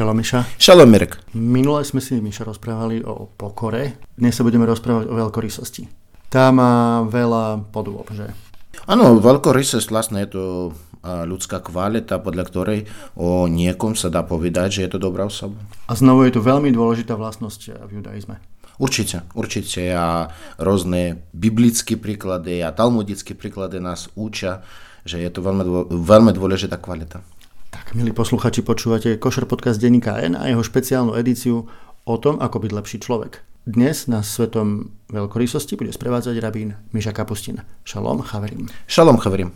Šalom Miša. Šalom Mirek. Minule sme si Miša rozprávali o pokore, dnes sa budeme rozprávať o veľkorysosti. Tá má veľa podôb, že? Áno, veľkorysosť vlastne je to ľudská kvalita, podľa ktorej o niekom sa dá povedať, že je to dobrá osoba. A znovu je to veľmi dôležitá vlastnosť v judaizme. Určite, určite a rôzne biblické príklady a talmudické príklady nás učia, že je to veľmi, veľmi dôležitá kvalita. Tak, milí posluchači, počúvate Košer podcast denníka N a jeho špeciálnu edíciu o tom, ako byť lepší človek. Dnes na Svetom veľkorysosti bude sprevádzať rabín Miša Kapustin. Šalom, chaverim. Šalom, chaverim.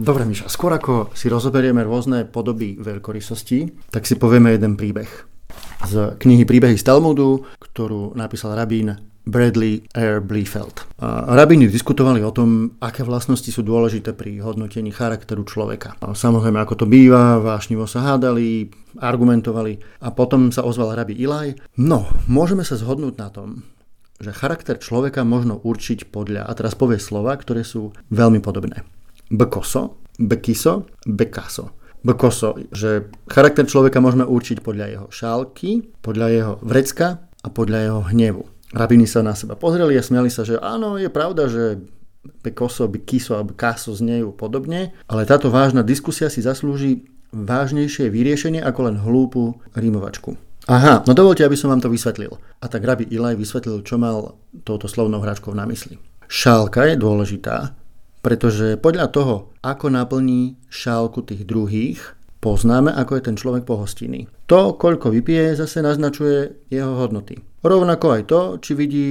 Dobre, Miša, skôr ako si rozoberieme rôzne podoby veľkorysosti, tak si povieme jeden príbeh. Z knihy Príbehy z Talmudu, ktorú napísal rabín Bradley Air Bliefeld. A rabíny diskutovali o tom, aké vlastnosti sú dôležité pri hodnotení charakteru človeka. Samozrejme, ako to býva, vášnivo sa hádali, argumentovali a potom sa ozval rabi Ilaj. No, môžeme sa zhodnúť na tom, že charakter človeka možno určiť podľa, a teraz povie slova, ktoré sú veľmi podobné. Bkoso, Bekiso, Bekaso. Bkoso, že charakter človeka môžeme určiť podľa jeho šálky, podľa jeho vrecka a podľa jeho hnevu. Rabiny sa na seba pozreli a smiali sa, že áno, je pravda, že Bekoso, Bekiso a Bekaso znejú podobne, ale táto vážna diskusia si zaslúži vážnejšie vyriešenie ako len hlúpu rímovačku. Aha, no dovolte, aby som vám to vysvetlil. A tak Rabi Ilaj vysvetlil, čo mal touto slovnou hračkou na mysli. Šálka je dôležitá, pretože podľa toho, ako naplní šálku tých druhých, poznáme, ako je ten človek pohostinný. To, koľko vypije, zase naznačuje jeho hodnoty. Rovnako aj to, či vidí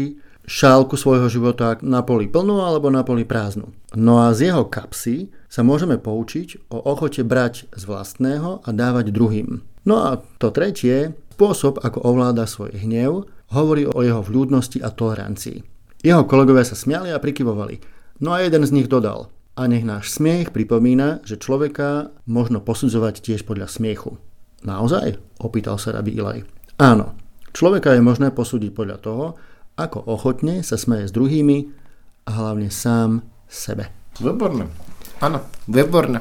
šálku svojho života na poli plnú alebo na poli prázdnu. No a z jeho kapsy sa môžeme poučiť o ochote brať z vlastného a dávať druhým. No a to tretie, spôsob, ako ovláda svoj hnev, hovorí o jeho vľúdnosti a tolerancii. Jeho kolegovia sa smiali a prikyvovali. No a jeden z nich dodal, a nech náš smiech pripomína, že človeka možno posudzovať tiež podľa smiechu. Naozaj? Opýtal sa rabi Ilaj. Áno, človeka je možné posúdiť podľa toho, ako ochotne sa smeje s druhými a hlavne sám sebe. Výborné. Áno, výborné.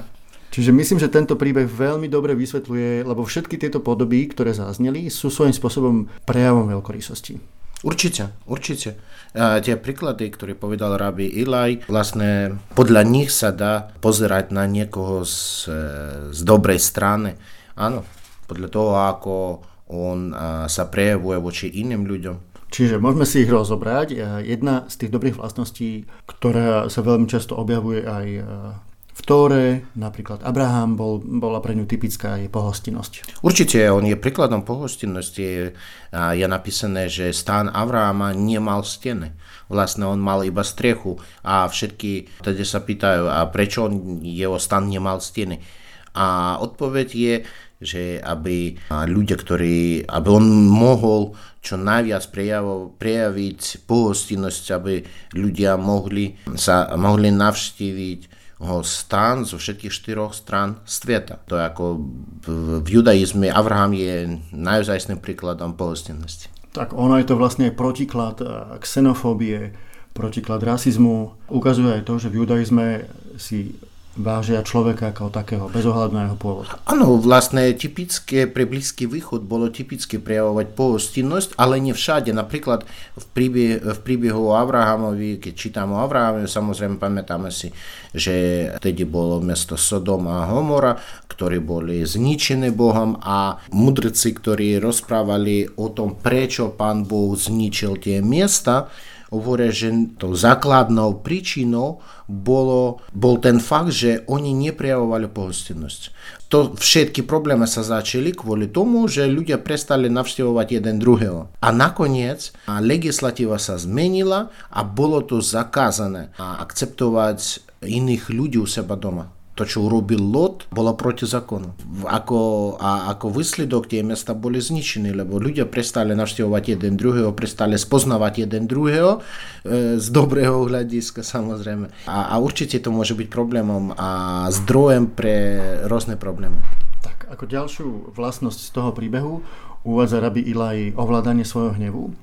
Čiže myslím, že tento príbeh veľmi dobre vysvetľuje, lebo všetky tieto podoby, ktoré zazneli, sú svojím spôsobom prejavom veľkorysosti. Určite, určite. A tie príklady, ktoré povedal Rabi Ilaj, vlastne podľa nich sa dá pozerať na niekoho z, z dobrej strany. Áno, podľa toho, ako on sa prejavuje voči iným ľuďom. Čiže môžeme si ich rozobrať. Jedna z tých dobrých vlastností, ktorá sa veľmi často objavuje aj v Tóre napríklad Abraham bol, bola pre ňu typická jej pohostinnosť. Určite, on je príkladom pohostinnosti. Je napísané, že stán Abrahama nemal steny. Vlastne on mal iba strechu a všetky tedy sa pýtajú, a prečo on, jeho stan nemal steny. A odpoveď je, že aby ľudia, ktorí, aby on mohol čo najviac prejavo, prejaviť pohostinnosť, aby ľudia mohli sa mohli navštíviť stán zo všetkých štyroch strán sveta. To je ako v judaizme Abraham je najozajstným príkladom pohostinnosti. Tak ono je to vlastne protiklad xenofóbie, protiklad rasizmu. Ukazuje aj to, že v judaizme si vážia človeka ako takého, bez ohľadu na jeho pôvod. Áno, vlastne typické pre Blízky východ bolo typické prejavovať pohostinnosť, ale nie všade. Napríklad v, príbie, v príbehu o Abrahamovi, keď čítam o Abrahame, samozrejme pamätáme si, že tedy bolo mesto Sodom a Homora, ktorí boli zničené Bohom a mudrci, ktorí rozprávali o tom, prečo pán Boh zničil tie miesta, hovoria, že tou základnou príčinou bolo, bol ten fakt, že oni neprejavovali pohostinnosť. To všetky problémy sa začali kvôli tomu, že ľudia prestali navštevovať jeden druhého. A nakoniec legislatíva sa zmenila a bolo to zakázané akceptovať iných ľudí u seba doma to, čo urobil Lot, bolo proti zákonu. Ako, a ako výsledok tie mesta boli zničené, lebo ľudia prestali navštevovať jeden druhého, prestali spoznávať jeden druhého e, z dobrého hľadiska samozrejme. A, a určite to môže byť problémom a zdrojem pre rôzne problémy. Tak Ako ďalšiu vlastnosť z toho príbehu uvádza rabi Ilai ovládanie svojho hnevu.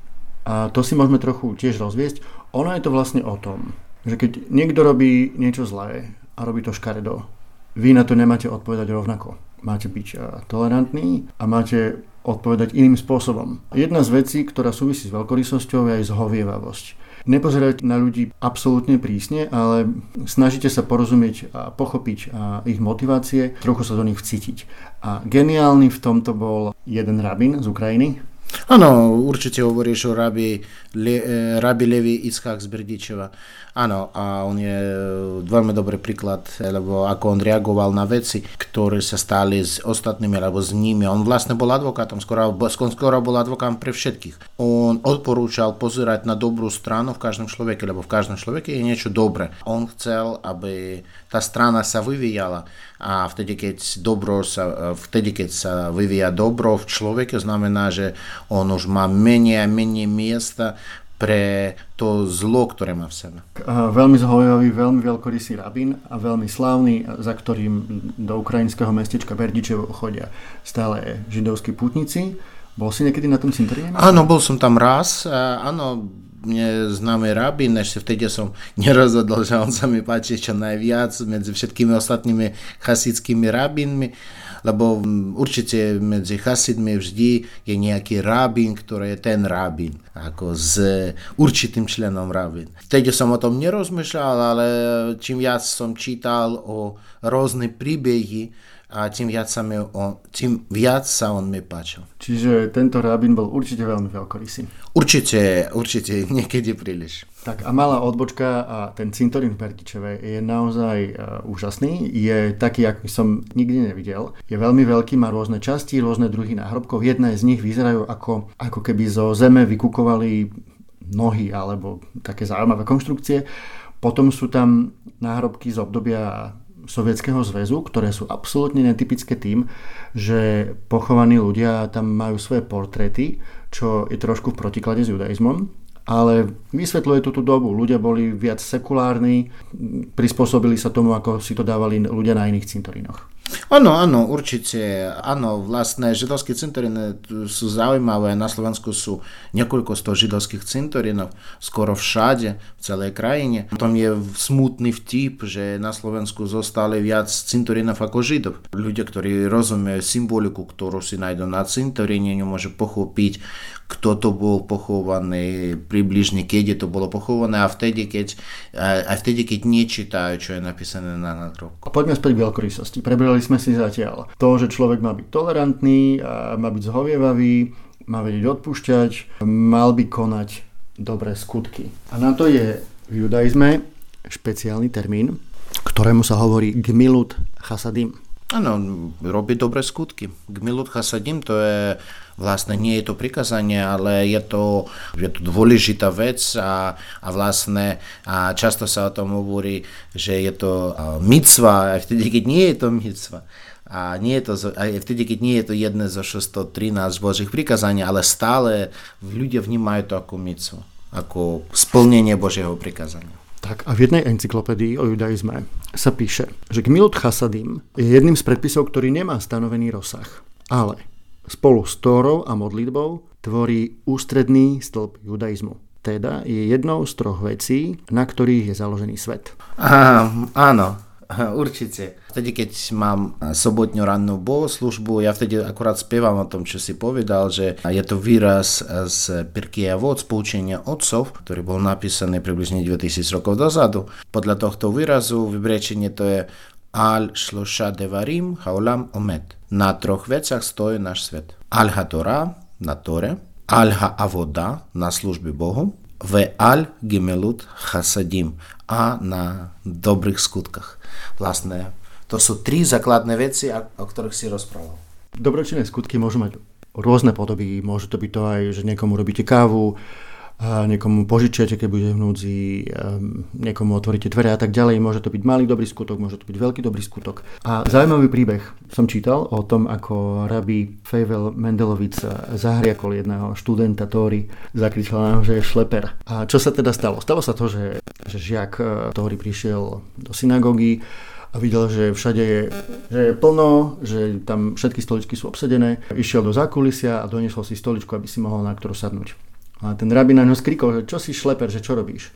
A to si môžeme trochu tiež rozviesť. Ono je to vlastne o tom, že keď niekto robí niečo zlé a robí to škaredo, vy na to nemáte odpovedať rovnako. Máte byť tolerantní a máte odpovedať iným spôsobom. Jedna z vecí, ktorá súvisí s veľkorysosťou, je aj zhovievavosť. Nepozerať na ľudí absolútne prísne, ale snažíte sa porozumieť a pochopiť a ich motivácie, trochu sa do nich vcítiť. A geniálny v tomto bol jeden rabin z Ukrajiny, Áno, určite hovoríš o rabi, Le, eh, rabi Levi Ischak z Berdičeva. Áno, a on je eh, veľmi dobrý príklad, lebo ako on reagoval na veci, ktoré sa stali s ostatnými alebo s nimi. On vlastne bol advokátom, skoro, skoro bol advokátom pre všetkých. On odporúčal pozerať na dobrú stranu v každom človeke, lebo v každom človeke je niečo dobré. On chcel, aby tá strana sa vyvíjala a vtedy, keď, dobro sa, vtedy, keď sa vyvíja dobro v človeke, znamená, že on už má menej a menej miesta pre to zlo, ktoré má v sebe. A veľmi zhoujavý, veľmi veľkorysý rabín a veľmi slávny, za ktorým do ukrajinského mestečka Berdičevo chodia stále židovskí putníci. Bol si niekedy na tom cintoríne? Áno, bol som tam raz. Áno, známy rabín, ešte vtedy som nerozhodol, že on sa mi páči čo najviac medzi všetkými ostatnými chasickými rabínmi, lebo určite medzi chasidmi vždy je nejaký rabín, ktorý je ten rabín, ako s určitým členom rabín. Vtedy som o tom nerozmýšľal, ale čím viac som čítal o rôzne príbehy, a tým viac sa, mi on, tým viac sa on mi páčil. Čiže tento rabín bol určite veľmi veľkorysý. Určite, určite, niekedy príliš. Tak a malá odbočka a ten cintorín v Pertičeve je naozaj uh, úžasný. Je taký, aký som nikdy nevidel. Je veľmi veľký, má rôzne časti, rôzne druhy náhrobkov. Jedné z nich vyzerajú ako, ako keby zo zeme vykukovali nohy alebo také zaujímavé konštrukcie. Potom sú tam náhrobky z obdobia Sovietskeho zväzu, ktoré sú absolútne netypické tým, že pochovaní ľudia tam majú svoje portréty, čo je trošku v protiklade s judaizmom, ale vysvetľuje to tú dobu. Ľudia boli viac sekulárni, prispôsobili sa tomu, ako si to dávali ľudia na iných cintorínoch. Áno, áno, určite. Áno, vlastne židovské cintoríny sú zaujímavé. Na Slovensku sú niekoľko sto židovských cintorínov, skoro všade, v celej krajine. Potom je smutný vtip, že na Slovensku zostali viac cintorínov ako židov. Ľudia, ktorí rozumejú symboliku, ktorú si nájdú na cintoríne, nemôžu pochopiť, kto to bol pochovaný, približne kedy to bolo pochované a vtedy, keď, aj vtedy, keď nečítajú, čo je napísané na nadrobku. Poďme späť k veľkorysosti. Prebrali sme si zatiaľ to, že človek má byť tolerantný, má byť zhovievavý, má vedieť odpúšťať, mal by konať dobré skutky. A na to je v judaizme špeciálny termín, ktorému sa hovorí gmilut chasadim. Áno, robiť dobré skutky. Gmilut chasadim to je vlastne nie je to prikazanie, ale je to, je to dôležitá vec a, a vlastne a často sa o tom hovorí, že je to micva, aj vtedy, keď nie je to micva. A nie je to, aj vtedy, keď nie je to jedné zo 613 Božích prikazaní, ale stále ľudia vnímajú to ako micvu, ako splnenie Božieho prikazania. Tak a v jednej encyklopédii o judaizme sa píše, že Gmilut Chasadim je jedným z predpisov, ktorý nemá stanovený rozsah. Ale spolu s Tórou a modlitbou tvorí ústredný stĺp judaizmu. Teda je jednou z troch vecí, na ktorých je založený svet. Á, áno, Určite. Vtedy, keď mám sobotňu rannú bohoslužbu, ja vtedy akurát spievam o tom, čo si povedal, že je to výraz z Pirkia Vod, z poučenia otcov, ktorý bol napísaný približne 2000 rokov dozadu. Podľa tohto výrazu vybrečenie to je Haolam omet. Na troch veciach stojí náš svet. Al ha na Tore, Al ha-avoda, na služby Bohu, ve al gimelut chasadim a na dobrých skutkách. Vlastne to sú tri základné veci, o ktorých si rozprával. Dobročinné skutky môžu mať rôzne podoby. Môže to byť to aj, že niekomu robíte kávu, niekomu požičiate, keď bude v núdzi, niekomu otvoríte dvere a tak ďalej. Môže to byť malý dobrý skutok, môže to byť veľký dobrý skutok. A zaujímavý príbeh som čítal o tom, ako rabi Fejvel Mendelovic zahriakol jedného študenta Tóry, zakričal na že je šleper. A čo sa teda stalo? Stalo sa to, že, že žiak Tóry prišiel do synagógy, a videl, že všade je, že je plno, že tam všetky stoličky sú obsedené. Išiel do zákulisia a doniesol si stoličku, aby si mohol na ktorú sadnúť. A ten rabín na ňo skrikol, že čo si šleper, že čo robíš?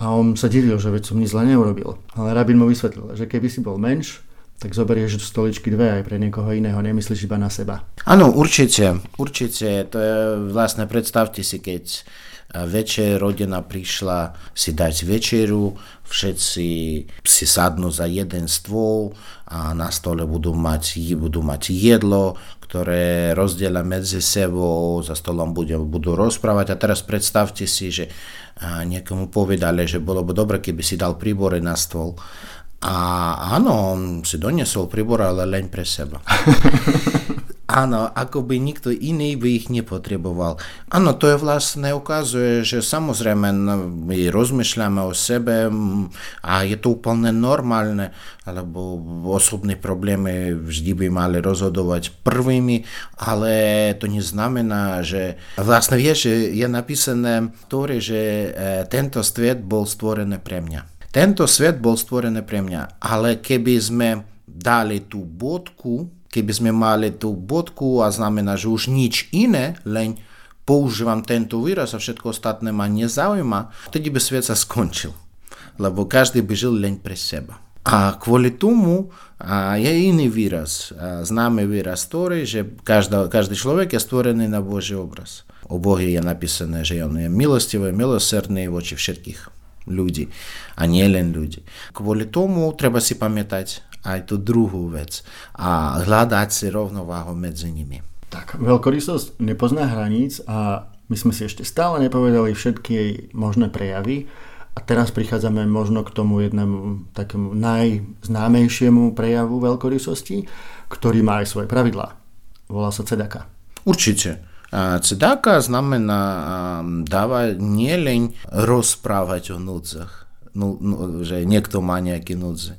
A on sa divil, že veď som nič zle neurobil. Ale rabín mu vysvetlil, že keby si bol menš, tak zoberieš stoličky dve aj pre niekoho iného, nemyslíš iba na seba. Áno, určite, určite. To je vlastne, predstavte si, keď večer rodina prišla si dať večeru, všetci si sadnú za jeden stôl a na stole budú mať, budú mať jedlo, ktoré rozdielia medzi sebou, za stolom budú, budú rozprávať a teraz predstavte si, že niekomu povedali, že bolo by dobre, keby si dal príbory na stôl a áno, on si doniesol príbor, ale len pre seba. Áno, ako by nikto iný by ich nepotreboval. Áno, to je vlastne ukazuje, že samozrejme my rozmýšľame o sebe a je to úplne normálne, lebo osobné problémy vždy by mali rozhodovať prvými, ale to neznamená, že vlastne vieš, je napísané v že e, tento svet bol stvorený pre mňa. Tento svet bol stvorený pre mňa, ale keby sme dali tú bodku Keby sme mali tú bodku a znamená, že už nič iné, len používam tento výraz a všetko ostatné ma nezaujíma, vtedy by svet sa skončil. Lebo každý by žil len pre seba. A kvôli tomu a je iný výraz, známy výraz ktorý, že každá, každý človek je stvorený na Boží obraz. O Bohe je napísané, že on je milostivý, milosrdný voči všetkých ľudí, a nie len ľudí. Kvôli tomu treba si pamätať, aj tú druhú vec a hľadať si rovnováhu medzi nimi. Tak, veľkorysosť nepozná hraníc a my sme si ešte stále nepovedali všetky jej možné prejavy a teraz prichádzame možno k tomu jednému takému najznámejšiemu prejavu veľkorysosti, ktorý má aj svoje pravidlá. Volá sa cedaka. Určite. Cedaka znamená dávať nielen rozprávať o núdzach, no, no, že niekto má nejaké núdze.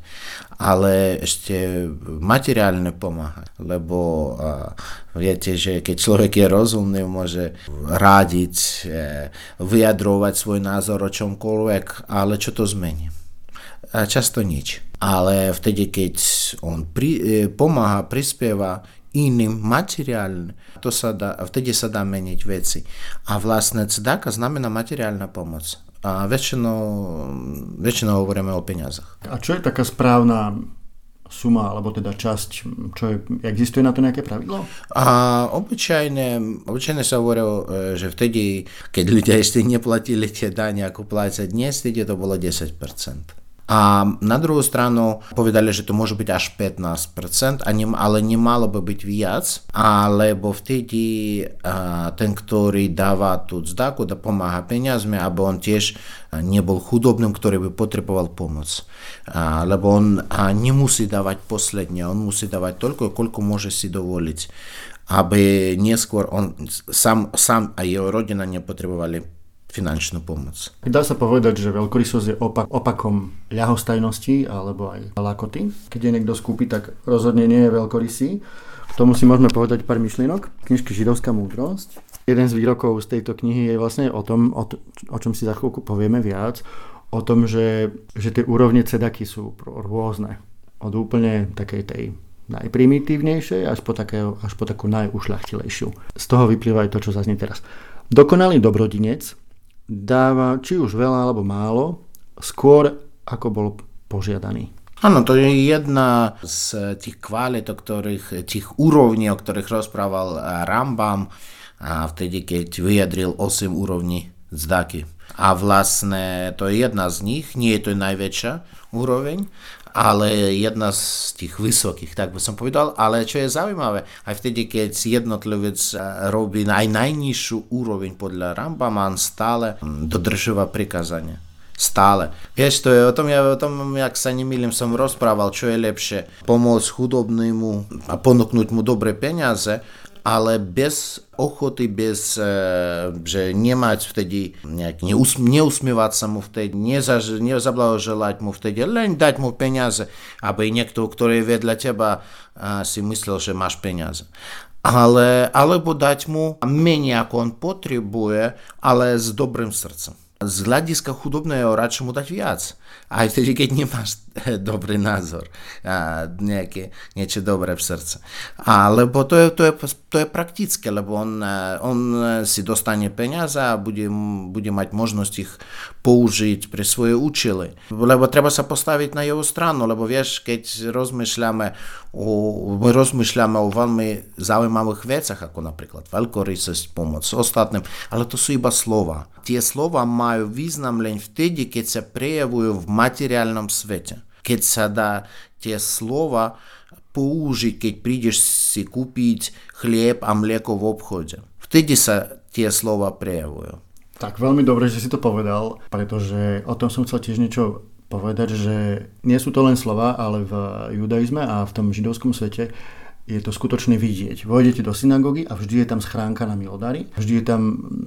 Ale ešte materiálne pomáhať, lebo a, viete, že keď človek je rozumný, môže rádiť, e, vyjadrovať svoj názor o čomkoľvek, ale čo to zmení? A často nič. Ale vtedy, keď on pri, e, pomáha, prispieva iným materiálne, to sa dá, vtedy sa dá meniť veci. A vlastne cdaka znamená materiálna pomoc a väčšinou, väčšinou hovoríme o peniazoch. A čo je taká správna suma, alebo teda časť, čo je, existuje na to nejaké pravidlo? A obyčajne, obyčajne sa hovorí, že vtedy, keď ľudia ešte neplatili tie dane, ako platia dnes, vtedy to bolo 10%. A na druhú stranu povedali, že to môže byť až 15%, ale nemalo by byť viac, alebo vtedy ten, ktorý dáva tú zdaku, da pomáha peniazmi, aby on tiež nebol chudobným, ktorý by potreboval pomoc. Lebo on nemusí dávať posledne, on musí dávať toľko, koľko môže si dovoliť aby neskôr on sám, sám a jeho rodina nepotrebovali finančnú pomoc. Dá sa povedať, že veľkorysosť je opak, opakom ľahostajnosti alebo aj lakoty. Keď je niekto skúpi, tak rozhodne nie je veľkorysý. K tomu si môžeme povedať pár myšlienok. Knižky Židovská múdrosť. Jeden z výrokov z tejto knihy je vlastne o tom, o, o čom si za chvíľku povieme viac, o tom, že, že tie úrovne cedaky sú rôzne. Od úplne takej tej najprimitívnejšej až po, takého, až po takú najušľachtilejšiu. Z toho vyplýva aj to, čo zaznie teraz. Dokonalý dobrodinec dáva či už veľa alebo málo, skôr ako bol požiadaný. Áno, to je jedna z tých kvalit, o ktorých, tých úrovní, o ktorých rozprával Rambam a vtedy, keď vyjadril 8 úrovní zdaky. A vlastne to je jedna z nich, nie je to najväčšia úroveň, ale jedna z tých vysokých, tak by som povedal. Ale čo je zaujímavé, aj vtedy, keď jednotlivec eh, robí aj najnižšiu úroveň podľa Rambama, stále hm, dodržíva prikázanie. Stále. Vieš, to je o tom, ja o tom, jak sa nemýlim, som rozprával, čo je lepšie. Pomôcť chudobnému a ponúknuť mu dobré peniaze, ale bez ochoty, bez, e, že nemať vtedy nejak, neus, neusmievať sa mu vtedy, nezaž, nezablahoželať mu vtedy, len dať mu peniaze, aby niekto, ktorý je vedľa teba, si myslel, že máš peniaze. Ale, alebo dať mu menej, ako on potrebuje, ale s dobrým srdcom z hľadiska chudobného radšej mu dať viac. Aj vtedy, keď nemáš dobrý názor a nejaké, niečo v srdce. A to je, to je, to je praktické, lebo on, on si dostane peniaze a bude, bude mať možnosť ich použiť pre svoje účely. Lebo treba sa postaviť na jeho stranu, lebo vieš, keď rozmýšľame o, my rozmýšľame o veľmi zaujímavých veciach, ako napríklad veľkorysosť, pomoc ostatným, ale to sú iba slova. Tie slova majú význam len vtedy, keď sa prejavujú v materiálnom svete. Keď sa dá tie slova použiť, keď prídeš si kúpiť chlieb a mlieko v obchode. Vtedy sa tie slova prejavujú. Tak veľmi dobre, že si to povedal, pretože o tom som chcel tiež niečo povedať, že nie sú to len slova, ale v judaizme a v tom židovskom svete je to skutočne vidieť. Vojdete do synagógy a vždy je tam schránka na milodary, vždy je tam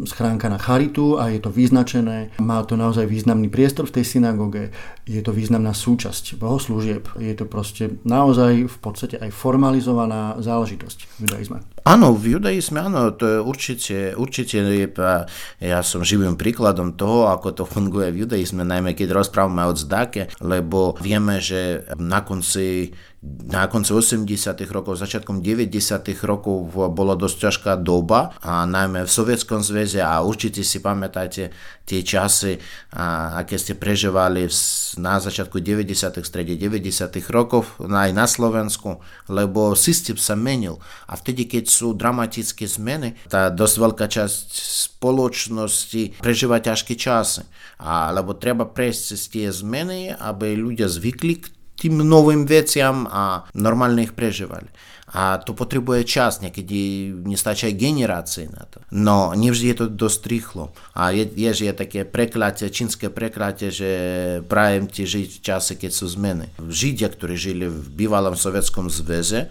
schránka na charitu a je to vyznačené. Má to naozaj významný priestor v tej synagóge, je to významná súčasť bohoslúžieb. Je to proste naozaj v podstate aj formalizovaná záležitosť v judaizme. Áno, v judaizme áno, to je určite, určite je, ja som živým príkladom toho, ako to funguje v judaizme, najmä keď rozprávame o zdáke, lebo vieme, že na konci na konci 80. rokov, začiatkom 90. rokov bola dosť ťažká doba, a najmä v Sovietskom zväze a určite si pamätáte tie časy, a, aké ste prežívali na začiatku 90. strede 90. rokov aj na Slovensku, lebo systém sa menil a vtedy, keď sú dramatické zmeny, tá dosť veľká časť spoločnosti prežíva ťažké časy. A, lebo treba prejsť cez tie zmeny, aby ľudia zvykli k tym nowym wersjom, a normalnie ich przeżywali. A to potrzebuje czas, niekiedy nie stacza generacji na to. No, nie wszędzie to dostrychło. A jest je takie preklacie, chińskie preklacie, że prajem ci żyć czasy, kiedy są zmiany. Żydzie, którzy żyli w bywalym sowieckim związku,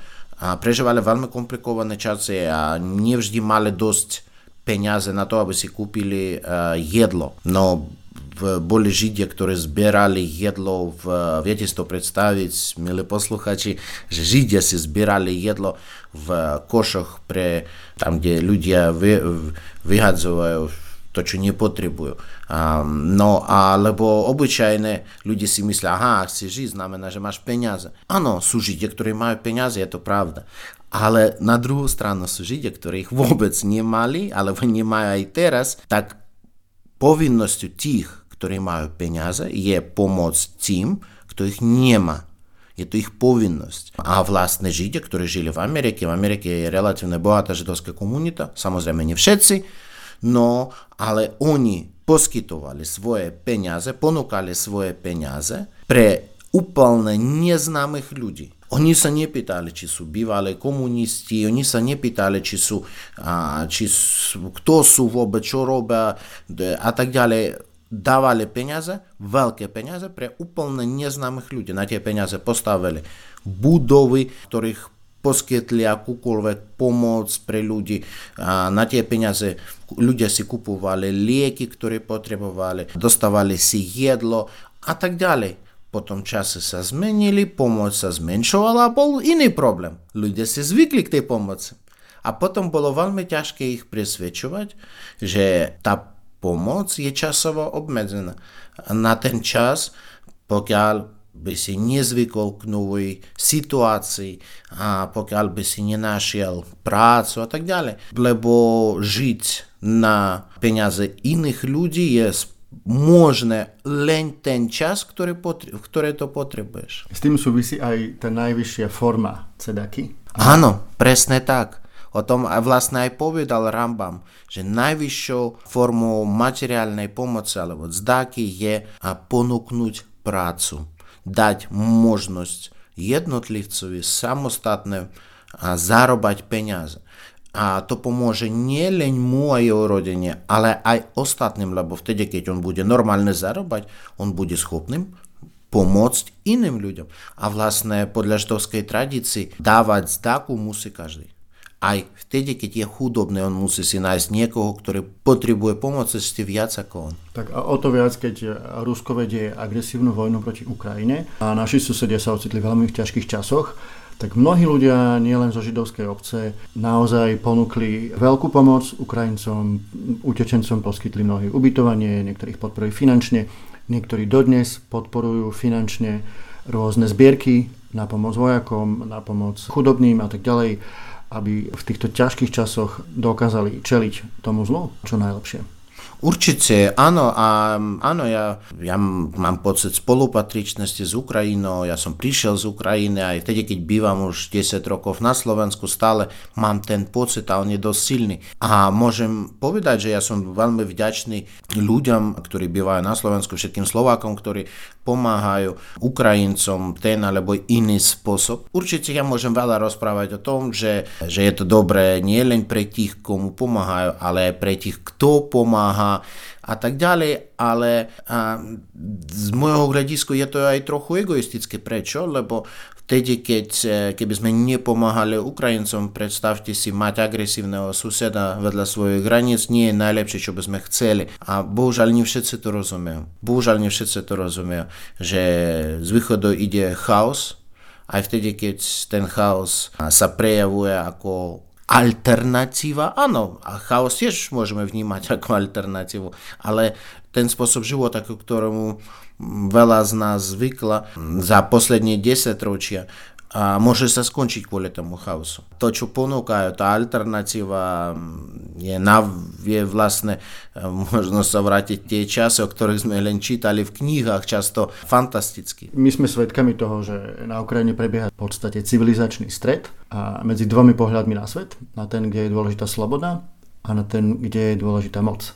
przeżywali bardzo komplikowane czasy, a nie mali dość pieniądze na to, aby si kupili eh, jedlo. No, boli Židia, ktorí zbierali jedlo, v, viete si to predstaviť, milí posluchači, že Židia si zbierali jedlo v košoch pre, tam, kde ľudia vy, vyhadzujú to, čo nepotrebujú. No, alebo obyčajné ľudia si myslia, aha, si žiť, znamená, že máš peniaze. Áno, sú Židia, ktorí majú peniaze, je to pravda. Ale na druhú stranu sú Židia, ktorí ich vôbec nemali, alebo nemajú aj teraz, tak povinnosťou tých, ktorí majú peniaze, je pomôcť tým, kto ich nemá. Je to ich povinnosť. A vlastne Židia, ktorí žili v Amerike, v Amerike je relatívne bohatá židovská komunita, samozrejme nie všetci, no ale oni poskytovali svoje peniaze, ponúkali svoje peniaze pre úplne neznámych ľudí. Oni sa nepýtali, či sú bývalí komunisti, oni sa nepýtali, či sú, a, či sú, kto sú vôbec, čo robia a tak ďalej dávali peniaze, veľké peniaze pre úplne neznámych ľudí. Na tie peniaze postavili budovy, ktorých poskytli akúkoľvek pomoc pre ľudí. A na tie peniaze ľudia si kupovali lieky, ktoré potrebovali, dostávali si jedlo a tak ďalej. Potom časy sa zmenili, pomoc sa zmenšovala a bol iný problém. Ľudia si zvykli k tej pomoci. A potom bolo veľmi ťažké ich presvedčovať, že tá pomoc je časovo obmedzená. Na ten čas, pokiaľ by si nezvykol k novej situácii a pokiaľ by si nenašiel prácu a tak ďalej. Lebo žiť na peniaze iných ľudí je možné len ten čas, ktorý, potre- ktoré to potrebuješ. S tým súvisí aj tá najvyššia forma cedaky? Áno, presne tak. O tom vlastne aj povedal Rambam, že najvyššou formou materiálnej pomoci alebo zdaky je ponúknuť prácu, dať možnosť jednotlivcovi samostatne zarobať peniaze. A to pomôže nie len mu a jeho rodine, ale aj ostatným, lebo vtedy, keď on bude normálne zarobať, on bude schopným pomôcť iným ľuďom. A vlastne podľa židovskej tradícii dávať zdaku musí každý aj vtedy, keď je chudobný, on musí si nájsť niekoho, ktorý potrebuje pomoc ešte viac ako on. Tak a o to viac, keď Rusko vedie agresívnu vojnu proti Ukrajine a naši susedia sa ocitli veľmi v ťažkých časoch, tak mnohí ľudia, nielen zo židovskej obce, naozaj ponúkli veľkú pomoc Ukrajincom, utečencom poskytli mnohí ubytovanie, niektorých podporili finančne. Niektorí dodnes podporujú finančne rôzne zbierky na pomoc vojakom, na pomoc chudobným a tak ďalej, aby v týchto ťažkých časoch dokázali čeliť tomu zlu čo najlepšie. Určite, áno, a áno, ja, ja mám pocit spolupatričnosti s Ukrajinou, ja som prišiel z Ukrajiny aj vtedy, keď bývam už 10 rokov na Slovensku, stále mám ten pocit a on je dosť silný. A môžem povedať, že ja som veľmi vďačný ľuďom, ktorí bývajú na Slovensku, všetkým Slovákom, ktorí pomáhajú Ukrajincom ten alebo iný spôsob. Určite ja môžem veľa rozprávať o tom, že, že je to dobré nie len pre tých, komu pomáhajú, ale aj pre tých, kto pomáha a tak ďalej, ale a, z môjho hľadisku je to aj trochu egoistické. Prečo? Lebo vtedy, keď, e, keby sme nepomáhali Ukrajincom, predstavte si mať agresívneho suseda vedľa svojich hraníc, nie je najlepšie, čo by sme chceli. A bohužiaľ nie všetci to rozumejú. Bohužiaľ nie všetci to rozumejú, že z východu ide chaos, aj vtedy, keď ten chaos sa prejavuje ako alternatíva, áno, a chaos tiež môžeme vnímať ako alternatívu, ale ten spôsob života, ku ktorému veľa z nás zvykla za poslední 10 ročia, a môže sa skončiť kvôli tomu chaosu. To, čo ponúkajú, tá alternatíva je, na, je vlastne, možno sa vrátiť tie časy, o ktorých sme len čítali v knihách, často fantasticky. My sme svedkami toho, že na Ukrajine prebieha v podstate civilizačný stred a medzi dvomi pohľadmi na svet, na ten, kde je dôležitá sloboda a na ten, kde je dôležitá moc.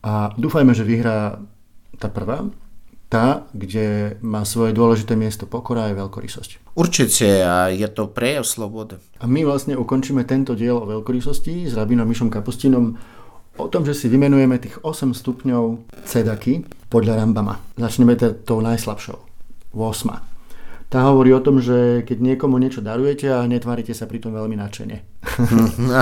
A dúfajme, že vyhrá tá prvá, tá, kde má svoje dôležité miesto pokora a veľkorysosť. Určite a je to prejav slobody. A my vlastne ukončíme tento diel o veľkorysosti s rabinom Mišom Kapustinom o tom, že si vymenujeme tých 8 stupňov cedaky podľa Rambama. Začneme tou najslabšou, 8. Tá hovorí o tom, že keď niekomu niečo darujete a netvárite sa pritom veľmi nadšene.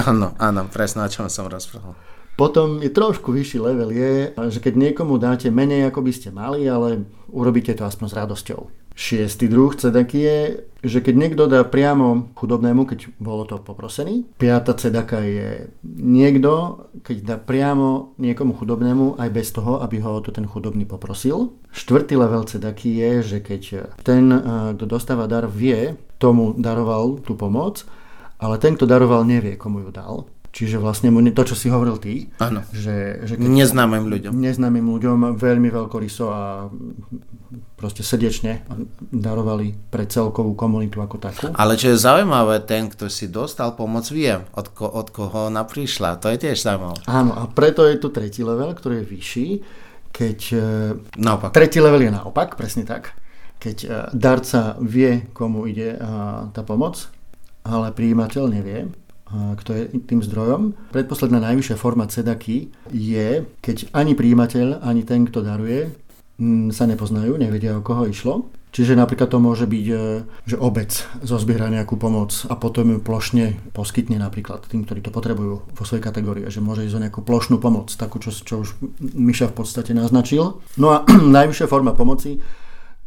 áno, áno, presne o čom som rozprával. Potom je trošku vyšší level je, že keď niekomu dáte menej, ako by ste mali, ale urobíte to aspoň s radosťou. Šiestý druh cedaky je, že keď niekto dá priamo chudobnému, keď bolo to poprosený. Piata cedaka je niekto, keď dá priamo niekomu chudobnému aj bez toho, aby ho to ten chudobný poprosil. Štvrtý level cedaky je, že keď ten, eh, kto dostáva dar, vie, tomu daroval tú pomoc, ale ten, kto daroval, nevie, komu ju dal Čiže vlastne to, čo si hovoril ty. Áno. Že, že neznámym ľuďom. Neznámym ľuďom veľmi veľkoryso a proste srdečne darovali pre celkovú komunitu ako takú. Ale čo je zaujímavé, ten, kto si dostal pomoc, vie, od, ko, od koho ona prišla. To je tiež zaujímavé. Áno, a preto je tu tretí level, ktorý je vyšší, keď... E, naopak. Tretí level je naopak, presne tak. Keď e, darca vie, komu ide tá pomoc, ale príjimateľ nevie, kto je tým zdrojom. Predposledná najvyššia forma cedaky je, keď ani príjimateľ, ani ten, kto daruje, sa nepoznajú, nevedia, o koho išlo. Čiže napríklad to môže byť, e, že obec zozbiera nejakú pomoc a potom ju plošne poskytne napríklad tým, ktorí to potrebujú vo svojej kategórii, že môže ísť o nejakú plošnú pomoc, takú, čo, čo už Miša v podstate naznačil. No a najvyššia forma pomoci,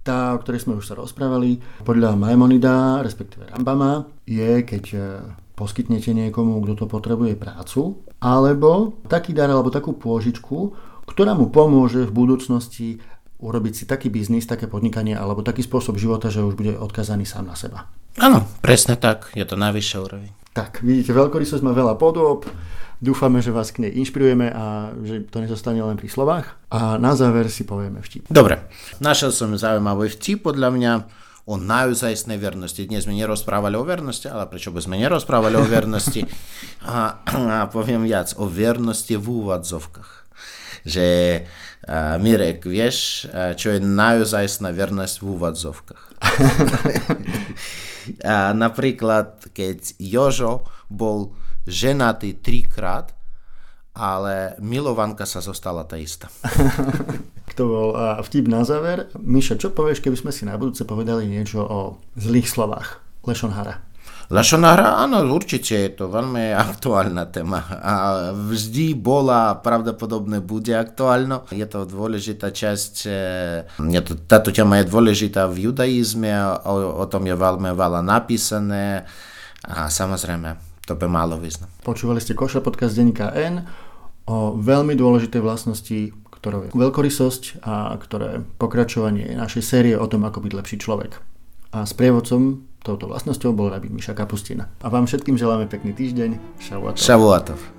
tá, o ktorej sme už sa rozprávali, podľa Maimonida, respektíve Rambama, je, keď e, poskytnete niekomu, kto to potrebuje prácu, alebo taký dar alebo takú pôžičku, ktorá mu pomôže v budúcnosti urobiť si taký biznis, také podnikanie alebo taký spôsob života, že už bude odkazaný sám na seba. Áno, presne tak, je to najvyššia úroveň. Tak, vidíte, veľkorysosť má veľa podôb, dúfame, že vás k nej inšpirujeme a že to nezostane len pri slovách. A na záver si povieme vtip. Dobre, našiel som zaujímavý vtip podľa mňa o naozajstnej vernosti. Dnes sme nerozprávali o vernosti, ale prečo by sme nerozprávali o vernosti? A, a poviem viac, o vernosti v úvodzovkách. Že a, Mirek, vieš, čo je naozajstná vernosť v úvodzovkách? a, napríklad, keď Jožo bol ženatý trikrát, ale milovanka sa zostala tá istá. to bol vtip na záver. Miša, čo povieš, keby sme si na budúce povedali niečo o zlých slovách Lešonhara? Lešonhara, áno, určite je to veľmi aktuálna téma a vždy bola, pravdepodobne bude aktuálna. Je to dôležitá časť, e, je to, táto téma je dôležitá v judaizme, o, o tom je veľmi veľa napísané a samozrejme, to by malo význam. Počúvali ste Koša podcast denníka N o veľmi dôležitej vlastnosti ktorou je veľkorysosť a ktoré pokračovanie našej série o tom, ako byť lepší človek. A sprievodcom touto vlastnosťou bol rabín Miša Kapustina. A vám všetkým želáme pekný týždeň. Šavuatov. Šavuatov.